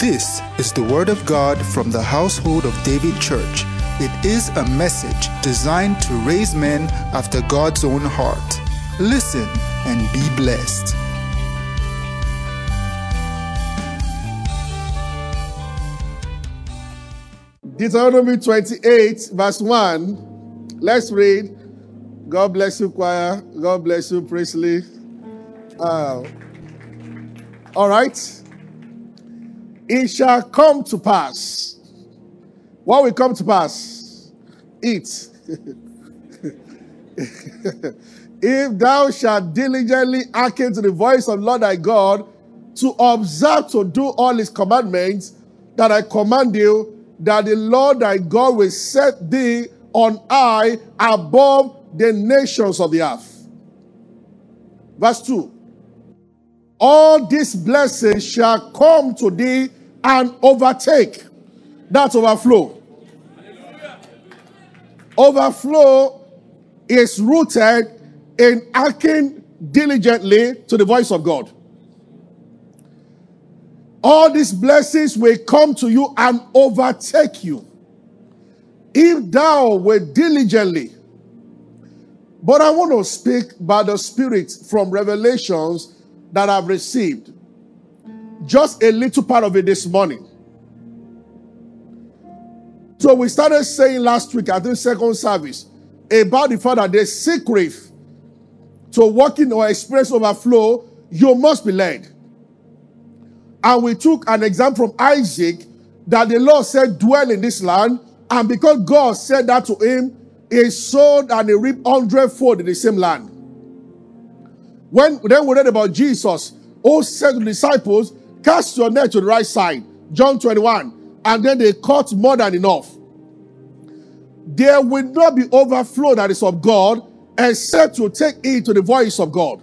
This is the Word of God from the household of David Church. It is a message designed to raise men after God's own heart. Listen and be blessed. Deuteronomy 28, verse 1. Let's read. God bless you, choir. God bless you, Presley. Uh, all right. It shall come to pass. What will come to pass? It. if thou shalt diligently hearken to the voice of Lord thy God, to observe to do all his commandments that I command you, that the Lord thy God will set thee on high above the nations of the earth. Verse 2 All these blessings shall come to thee and overtake. That's overflow. Overflow is rooted in acting diligently to the voice of God. All these blessings will come to you and overtake you if thou will diligently. But I want to speak by the Spirit from revelations that I've received. Just a little part of it this morning. So we started saying last week, at the second service, about the fact that the secret to walking or experience overflow, you must be led. And we took an example from Isaac that the Lord said, dwell in this land. And because God said that to him, he sowed and he reaped hundredfold in the same land. When then we read about Jesus, who said to the disciples, Cast your net to the right side. John 21. And then they caught more than enough. There will not be overflow that is of God except to take heed to the voice of God.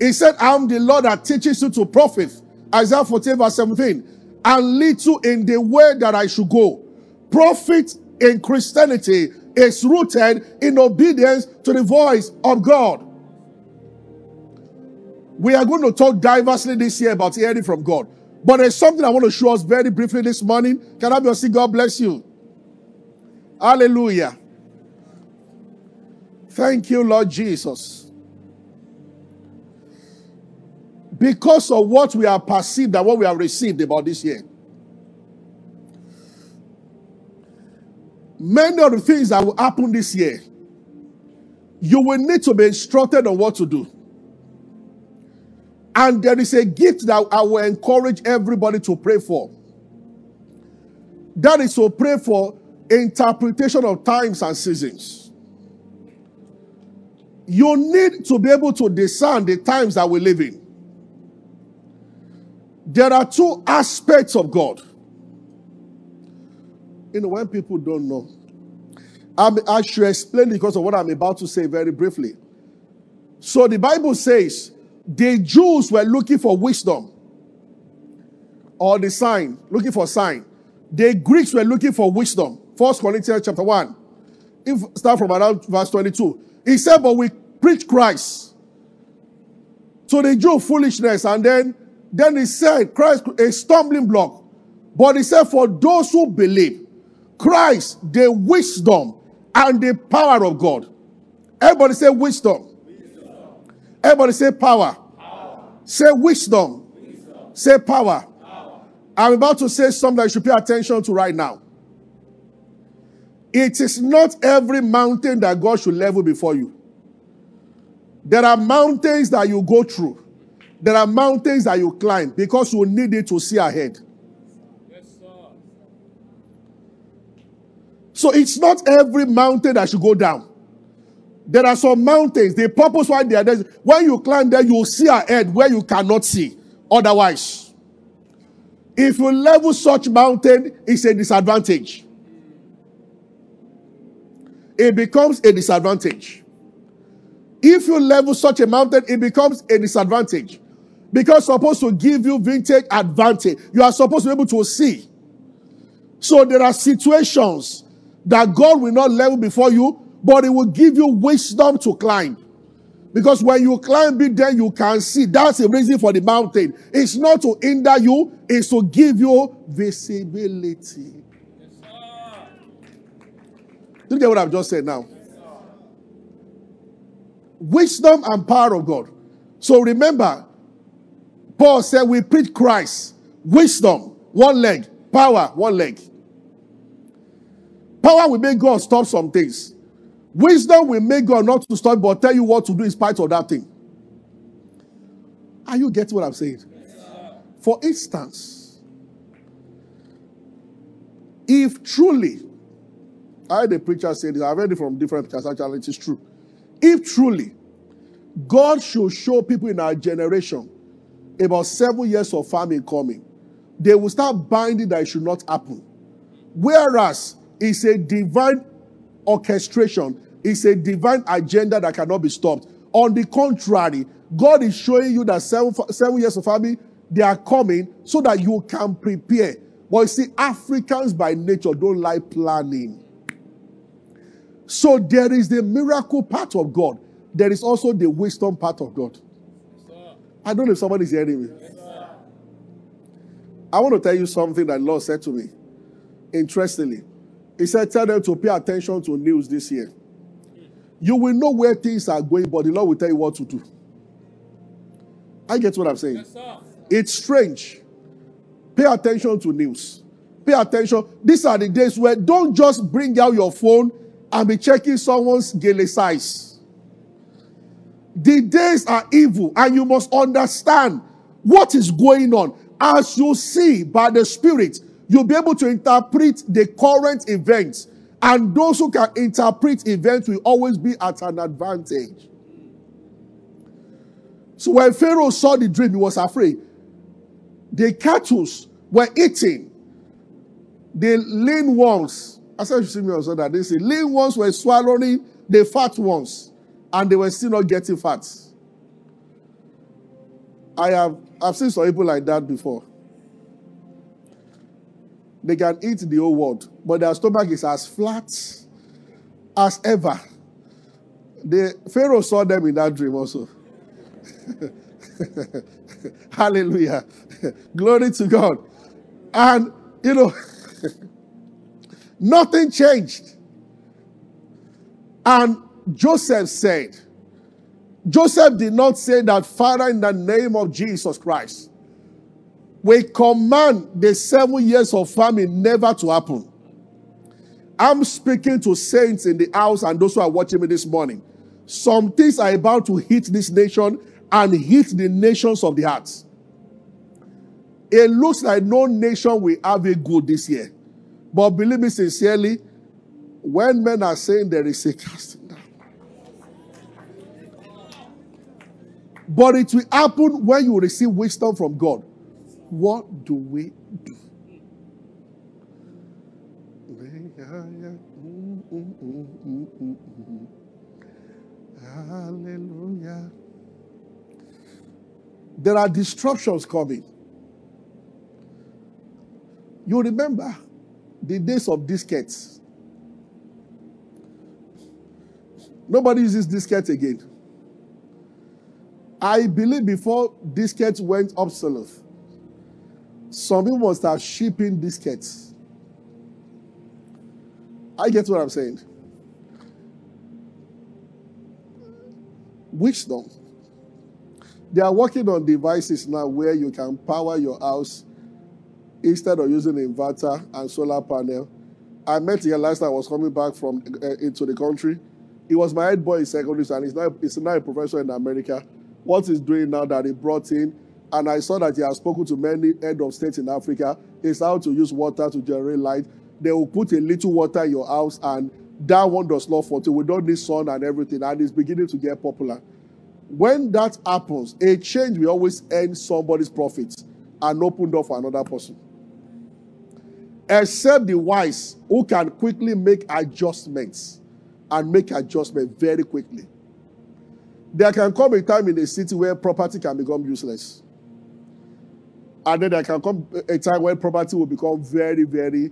He said, I'm the Lord that teaches you to profit. Isaiah 14, verse 17. And lead you in the way that I should go. Profit in Christianity is rooted in obedience to the voice of God. We are going to talk diversely this year about hearing from God. But there's something I want to show us very briefly this morning. Can I be see God bless you? Hallelujah. Thank you, Lord Jesus. Because of what we have perceived and what we have received about this year. Many of the things that will happen this year, you will need to be instructed on what to do. And there is a gift that I will encourage everybody to pray for. That is to pray for interpretation of times and seasons. You need to be able to discern the times that we live in. There are two aspects of God. You know, when people don't know, I'm, I should explain because of what I'm about to say very briefly. So the Bible says the Jews were looking for wisdom or the sign, looking for sign. The Greeks were looking for wisdom. First Corinthians chapter 1. If start from around verse 22. He said, But we preach Christ. So the Jew foolishness, and then then he said, Christ a stumbling block. But he said, For those who believe, Christ, the wisdom and the power of God. Everybody say wisdom. Everybody say power. power. Say wisdom. wisdom. Say power. power. I'm about to say something that you should pay attention to right now. It is not every mountain that God should level before you. There are mountains that you go through. There are mountains that you climb because you need it to see ahead. Yes, so it's not every mountain that should go down. There are some mountains, the purpose why they are there. When you climb there, you will see ahead where you cannot see otherwise. If you level such mountain, it's a disadvantage it becomes a disadvantage. If you level such a mountain, it becomes a disadvantage. Because supposed to give you vintage advantage. You are supposed to be able to see. So there are situations that God will not level before you, but it will give you wisdom to climb. Because when you climb it, then you can see. That's the reason for the mountain. It's not to hinder you, it's to give you visibility. Do you get what I've just said now? Wisdom and power of God. So remember, Paul said we preach Christ. Wisdom, one leg. Power, one leg. Power will make God stop some things. Wisdom will make God not to stop, but tell you what to do in spite of that thing. Are you getting what I'm saying? For instance, if truly, I heard a preacher say this, I've heard it from different preachers, actually, it is true. If truly God should show people in our generation about seven years of famine coming, they will start binding that it should not happen. Whereas it's a divine orchestration, it's a divine agenda that cannot be stopped. On the contrary, God is showing you that seven, seven years of famine, they are coming so that you can prepare. But you see, Africans by nature don't like planning. So there is the miracle part of God. There is also the wisdom part of God. I don't know if somebody's hearing me. I want to tell you something that Lord said to me. Interestingly, He said, Tell them to pay attention to news this year. You will know where things are going, but the Lord will tell you what to do. I get what I'm saying. Yes, it's strange. Pay attention to news. Pay attention. These are the days where don't just bring out your phone and be checking someone's gele size. The days are evil, and you must understand what is going on. As you see by the Spirit, you'll be able to interpret the current events. And those who can interpret events will always be at an advantage. So when Pharaoh saw the dream, he was afraid. The cattle were eating. The lean ones, I said you see me also that they say lean ones were swallowing the fat ones, and they were still not getting fat. I have I've seen some people like that before. They can eat the whole world, but their stomach is as flat as ever. The Pharaoh saw them in that dream also. Hallelujah. Glory to God. And, you know, nothing changed. And Joseph said, Joseph did not say that, Father, in the name of Jesus Christ, we command the seven years of famine never to happen. I'm speaking to saints in the house and those who are watching me this morning. Some things are about to hit this nation and hit the nations of the heart. It looks like no nation will have a good this year. But believe me sincerely, when men are saying there is a casting down, but it will happen when you receive wisdom from God. What do we do? Hallelujah. There are disruptions coming. You remember the days of diskettes. Nobody uses diskettes again. I believe before diskettes went obsolete, some people must have shipping diskettes. I get what I'm saying. Wisdom they are working on devices now where you can power your house instead of using inverter and solar panel. I met here last time I was coming back from uh, into the country. He was my head boy in secondary school, and he's now, he's now a professor in America. What he's doing now that he brought in, and I saw that he has spoken to many head of states in Africa, is how to use water to generate light. They will put a little water in your house, and that one does not fall. So we don't need sun and everything, and it's beginning to get popular. When that happens, a change will always end somebody's profits and open door for another person. Except the wise who can quickly make adjustments and make adjustments very quickly. There can come a time in a city where property can become useless. And then there can come a time when property will become very, very.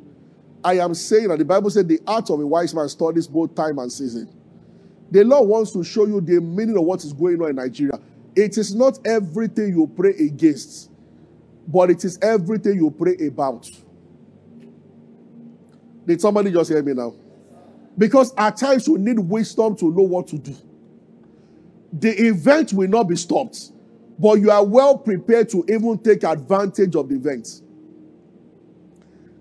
I am saying that the Bible said the art of a wise man studies both time and season. The Lord wants to show you the meaning of what is going on in Nigeria. It is not everything you pray against, but it is everything you pray about. Did somebody just hear me now? Because at times you need wisdom to know what to do. The event will not be stopped, but you are well prepared to even take advantage of the event.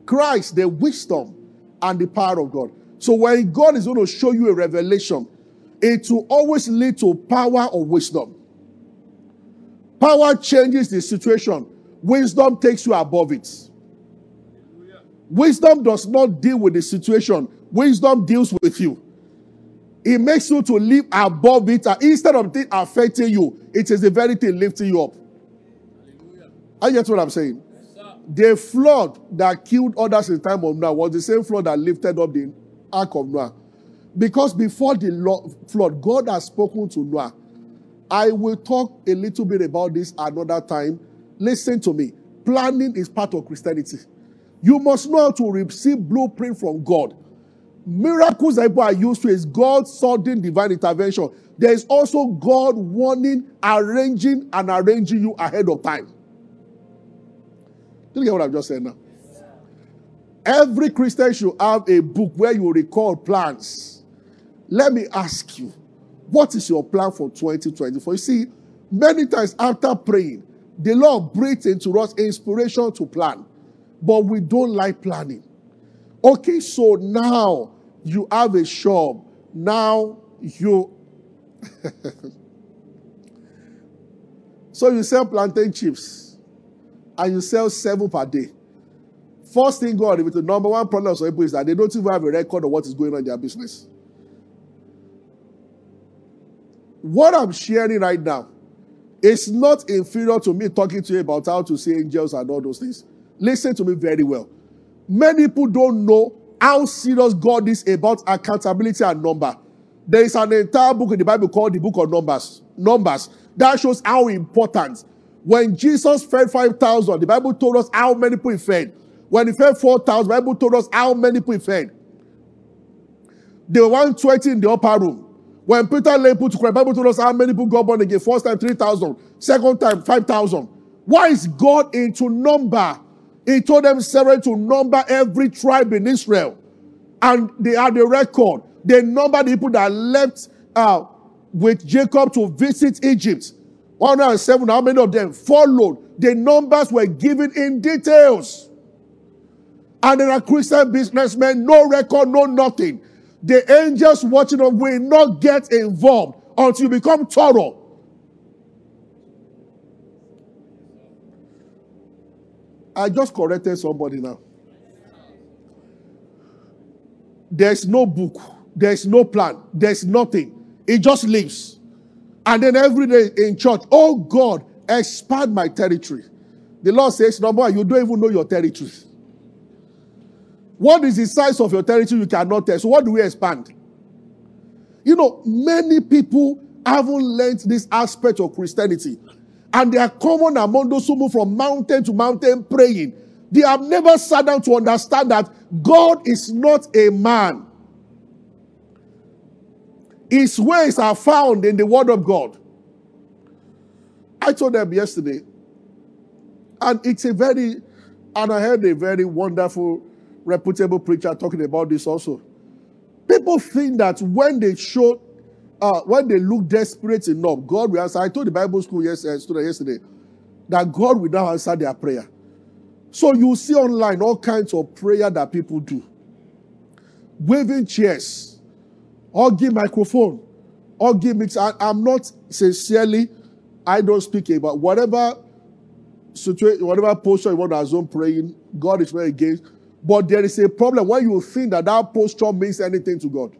Christ, the wisdom and the power of God. So when God is going to show you a revelation, it will always lead to power or wisdom. Power changes the situation. Wisdom takes you above it. Wisdom does not deal with the situation. Wisdom deals with you. It makes you to live above it. Instead of it affecting you, it is the very thing lifting you up. I get what I'm saying? the flood that killed others in time of Noah was the same flood that lifted up the ark of Noah. Because before the flood, God has spoken to Noah. I will talk a little bit about this another time. Listen to me. Planning is part of Christianity. You must know how to receive blueprint from God. Miracles that people are used to is God's sudden divine intervention. There is also God warning, arranging, and arranging you ahead of time. Do you get what I've just said now? Every Christian should have a book where you record plans. Let me ask you, what is your plan for 2024? You see, many times after praying, the Lord breathes into us inspiration to plan, but we don't like planning. Okay, so now you have a shop. Now you. so you sell plantain chips and you sell seven per day. First thing God, if the number one problem some people is that they don't even have a record of what is going on in their business. What I'm sharing right now is not inferior to me talking to you about how to see angels and all those things. Listen to me very well. Many people don't know how serious God is about accountability and number. There is an entire book in the Bible called the Book of Numbers. Numbers that shows how important when Jesus fed 5,000, the Bible told us how many people he fed. When he fed 4,000, the Bible told us how many people he fed. They were 120 in the upper room. When Peter lay put to the Bible told us how many people got born again. First time, 3,000. Second time, 5,000. Why is God into number? He told them several to number every tribe in Israel. And they had a record. They numbered the people that left uh, with Jacob to visit Egypt. 107, how many of them followed? The numbers were given in details. And there are Christian businessmen, no record, no nothing. The angels watching them will not get involved until you become thorough. I just corrected somebody now. There's no book, there's no plan, there's nothing. It just lives. And then every day in church, oh God, expand my territory. The Lord says, number one, you don't even know your territory. What is the size of your territory? You cannot tell. So, what do we expand? You know, many people haven't learned this aspect of Christianity. And they are common among those who move from mountain to mountain praying. They have never sat down to understand that God is not a man. His ways are found in the Word of God. I told them yesterday, and it's a very, and I heard a very wonderful, reputable preacher talking about this also. People think that when they show, uh, when they look desperate enough, God will answer. I told the Bible school yesterday, student yesterday that God will now answer their prayer. So you see online all kinds of prayer that people do. Waving chairs or give microphone, or give mix. I, am not sincerely, I don't speak about whatever situation, whatever posture you want to assume praying, God is very against. But there is a problem when you think that that posture means anything to God.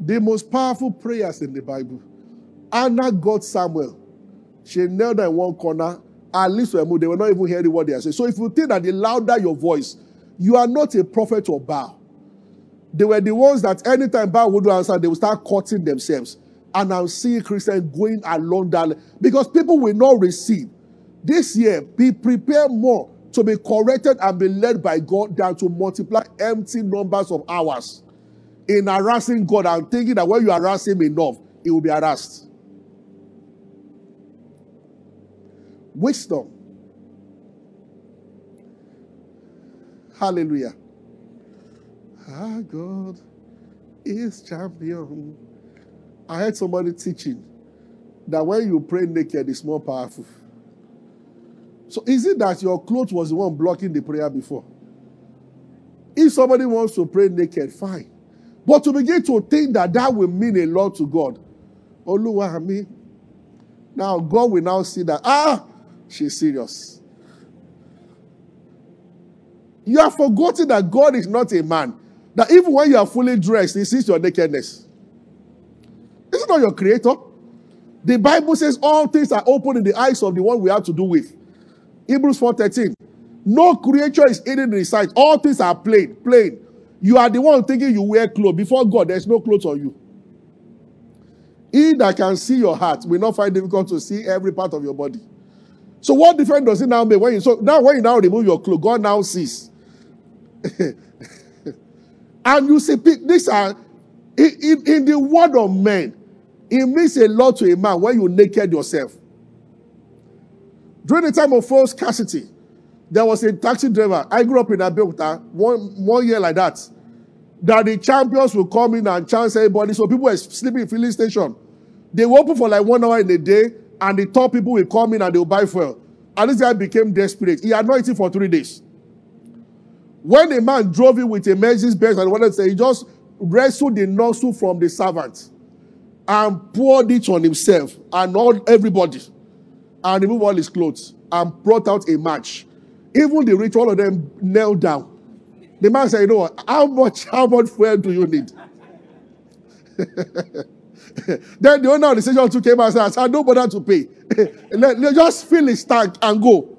The most powerful prayers in the Bible. Anna got Samuel. She knelt in one corner. At least they were not even hearing what they are saying. So if you think that the louder your voice, you are not a prophet or Baal. They were the ones that anytime Baal would answer, they would start cutting themselves. And I'm seeing Christians going along that because people will not receive. This year, be prepared more to be corrected and be led by God than to multiply empty numbers of hours in harassing God and thinking that when you harass Him enough, He will be harassed. Wisdom. Hallelujah. Our God is champion. I heard somebody teaching that when you pray naked, it's more powerful. So is it that your clothes was the one blocking the prayer before? If somebody wants to pray naked, fine. But to begin to think that that will mean a lot to God, Oluwa me. Now God will now see that ah, she's serious. You have forgotten that God is not a man. That even when you are fully dressed, He sees your nakedness. Is it not your creator? The Bible says all things are open in the eyes of the one we have to do with. Hebrews 4:13. No creature is hidden in his sight. All things are plain, plain. You are the one thinking you wear clothes. Before God, there's no clothes on you. He that can see your heart will not find difficult to see every part of your body. So what difference does it now make when you so now when you now remove your clothes, God now sees. and you see, these are in, in, in the word of men, it means a lot to a man when you naked yourself. During the time of false scarcity, there was a taxi driver. I grew up in Abeokuta, one, one year like that. That the champions will come in and chance everybody. So people were sleeping in filling station. They were open for like one hour in a day, and the top people will come in and they will buy fuel. And this guy became desperate. He had not eaten for three days. When a man drove in with a Mercedes Benz and wanted to say, he just wrestled the nozzle from the servant and poured it on himself and all everybody and removed all his clothes and brought out a match. Even the rich, all of them knelt down. The man said, You know what? How much, how much fuel do you need? then the owner of the station too came and said, I said, no bother to pay. let, let, just fill his tank and go.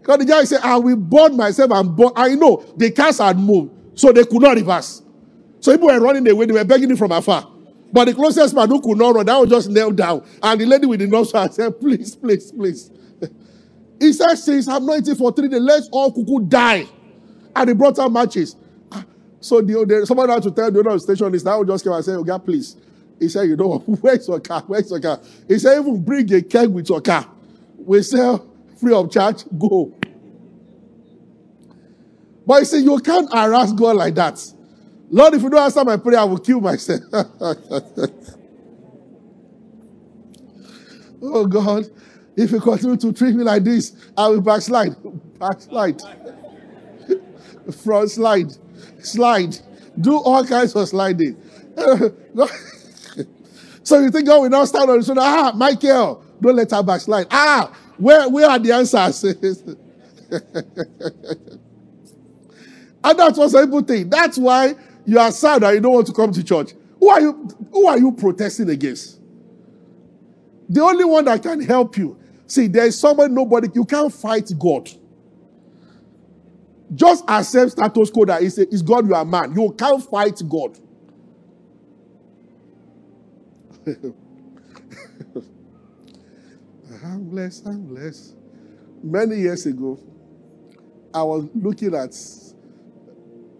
Because the guy said, I will burn myself and burn. I know the cars had moved, so they could not reverse. So people were running away, they were begging him from afar. But the closest man who could not run, that was just knelt down. And the lady with the nose said, Please, please, please. He said, Since I'm not eating for three days, let's all cuckoo die. And he brought out matches. Ah, so the, the, somebody had to tell the owner of the station this. Now just came and said, Oh, God, please. He said, You know, where's your car? Where's your car? He said, Even bring a keg with your car. We sell free of charge. Go. But he said, You can't harass God like that. Lord, if you don't answer my prayer, I will kill myself. oh God, if you continue to treat me like this, I will backslide. Backslide. Front slide. Slide. Do all kinds of sliding. so you think God will not stand on his shoulder? Ah, Michael, don't let her backslide. Ah, where, where are the answers? and that's what some people think. That's why you are sad that you don't want to come to church. Who are you, who are you protesting against? The only one that can help you. See, there is somebody, nobody, you can't fight God. Just accept status quo that is, is God you are man. You can't fight God. I'm blessed, I'm blessed. Many years ago, I was looking at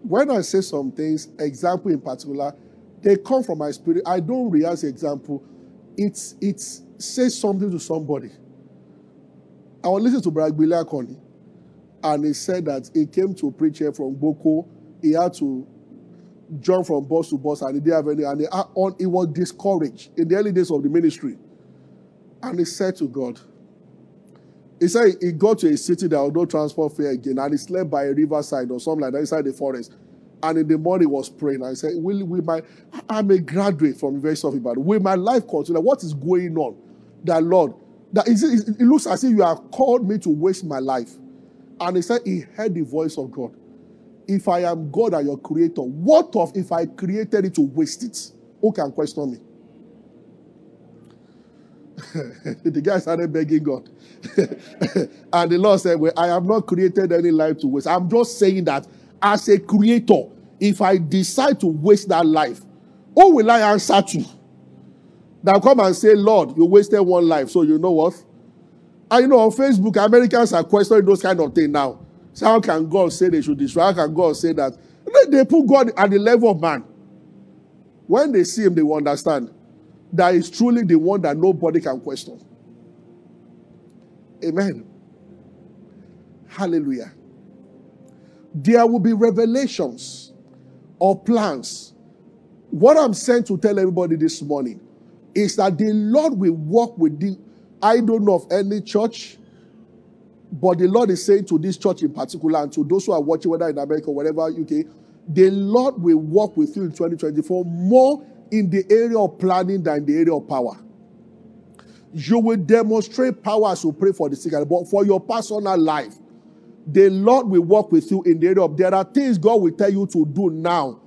when I say some things, example in particular, they come from my spirit. I don't the example. It's it says something to somebody. I was listening to Brad Connie, and he said that he came to a preacher from Boko. He had to jump from bus to bus, and he didn't have any. And he, on, he was discouraged in the early days of the ministry. And he said to God, he said he got to a city that was no transport fare again, and he slept by a riverside or something like that inside the forest. And in the morning, was praying. I said, will, will my, I'm a graduate from University of Ibadan. Will my life continue? What is going on? That Lord, that is, it looks as if you have called me to waste my life. And he said he heard the voice of God. If I am God and your creator, what of if I created it to waste it? Who can question me? the guy started begging God. and the Lord said, Well, I have not created any life to waste. I'm just saying that as a creator, if I decide to waste that life, who will I answer to? Now come and say, Lord, you wasted one life. So you know what? And you know, on Facebook, Americans are questioning those kind of things now. So how can God say they should destroy? How can God say that? They put God at the level of man. When they see him, they will understand that that is truly the one that nobody can question. Amen. Hallelujah. There will be revelations or plans. What I'm saying to tell everybody this morning is that the Lord will walk with the. I don't know of any church, but the Lord is saying to this church in particular and to those who are watching, whether in America or whatever, UK, the Lord will walk with you in 2024 more in the area of planning than in the area of power. You will demonstrate power as you pray for the sick, but for your personal life, the Lord will work with you in the area of there are things God will tell you to do now.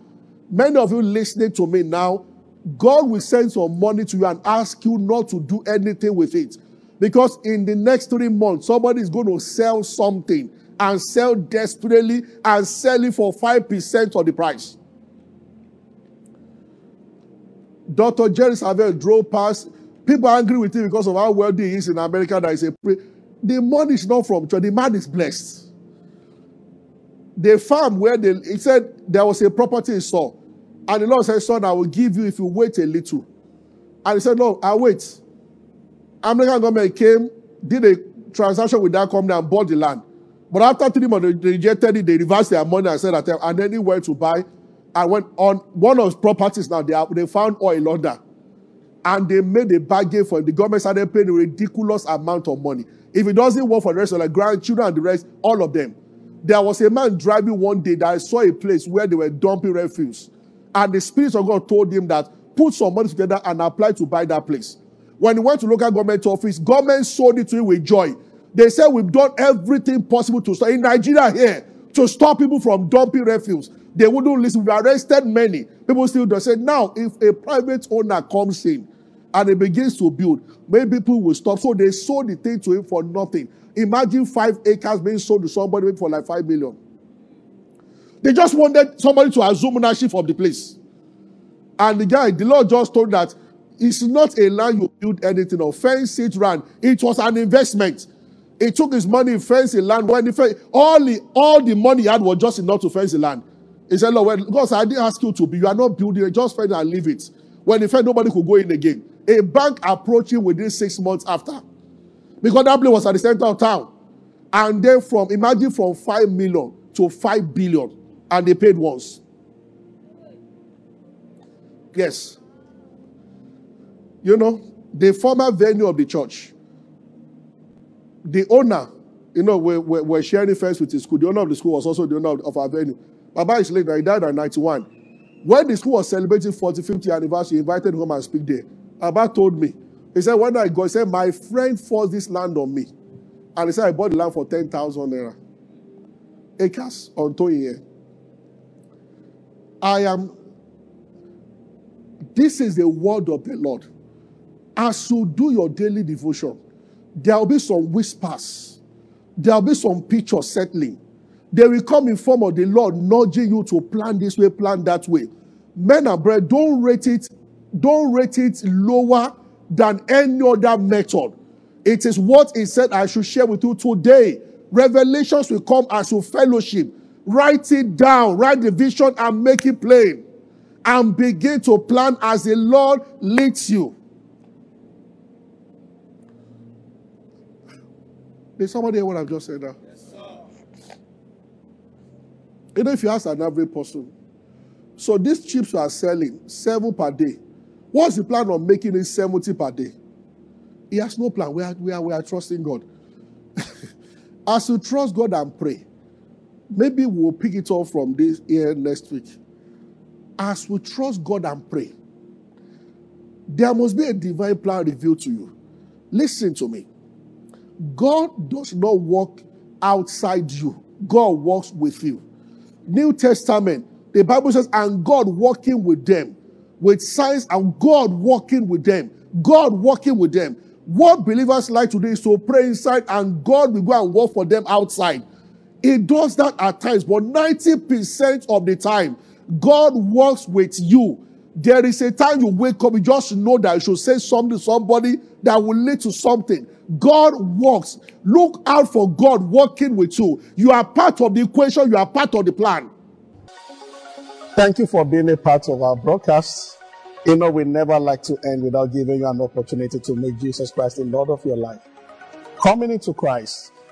Many of you listening to me now, God will send some money to you and ask you not to do anything with it. Because in the next three months, somebody is going to sell something and sell desperately and sell it for 5% of the price. Dr. Jerry Savelle drove past. People are angry with him because of how wealthy he is in America. That is a pre- the money is not from church. The man is blessed. The farm where they he said there was a property he saw. And the Lord said, Son, I will give you if you wait a little. And he said, No, I'll wait. American government came, did a transaction with that company and bought the land. But after three months, they rejected it, they reversed their money and said that, and then he went to buy. And went on one of properties now, they, they found oil under. And they made a bargain for him. The government started paying a ridiculous amount of money. If it doesn't work for the rest of the grandchildren and the rest, all of them. There was a man driving one day that I saw a place where they were dumping refuse. And the Spirit of God told him that put some money together and apply to buy that place. When he went to local government office, government sold it to him with joy. They said we've done everything possible to stop in Nigeria here to stop people from dumping refuse. They wouldn't listen. We've arrested many. People still don't say now if a private owner comes in and he begins to build, maybe people will stop. So they sold the thing to him for nothing. Imagine five acres being sold to somebody for like five million. They just wanted somebody to assume ownership of the place. And the guy, the Lord just told that it's not a land you build anything on. Fence it ran. It was an investment. He took his money, fenced the land. When he fenced, all the all the money he had was just enough to fence the land. He said, Lord, well, because I didn't ask you to be, you are not building it, just fence and leave it. When he felt nobody could go in again. A bank approached him within six months after. Because that place was at the center of town. And then from imagine from five million to five billion and they paid once. Yes. You know, the former venue of the church, the owner, you know, we're, we're, sharing first with the school. The owner of the school was also the owner of our venue. Baba is late, he died at 91. When the school was celebrating 40, 50th anniversary, he invited him and speak there. Baba told me, he said, when I go, he said, my friend forced this land on me. And he said, I bought the land for 10,000 naira. Acres on Toyin I am, this is the word of the Lord. As you do your daily devotion, there will be some whispers, there will be some pictures settling. They will come in form of the Lord nudging you to plan this way, plan that way. Men and bread, don't rate it, don't rate it lower than any other method. It is what he said I should share with you today. Revelations will come as you fellowship. Write it down, write the vision and make it plain. And begin to plan as the Lord leads you. Did somebody hear what I've just said now? Yes, sir. You know, if you ask an average person, so these chips you are selling, seven per day. What's the plan of making it 70 per day? He has no plan. We are, we are, we are trusting God. As you trust God and pray, Maybe we'll pick it up from this here next week. As we trust God and pray, there must be a divine plan revealed to you. Listen to me. God does not walk outside you, God walks with you. New Testament, the Bible says, and God walking with them, with signs, and God walking with them. God walking with them. What believers like to do is to pray inside, and God will go and walk for them outside. It does that at times, but 90% of the time, God works with you. There is a time you wake up, you just know that you should say something to somebody that will lead to something. God works. Look out for God working with you. You are part of the equation, you are part of the plan. Thank you for being a part of our broadcast. You know, we never like to end without giving you an opportunity to make Jesus Christ the Lord of your life. Coming into Christ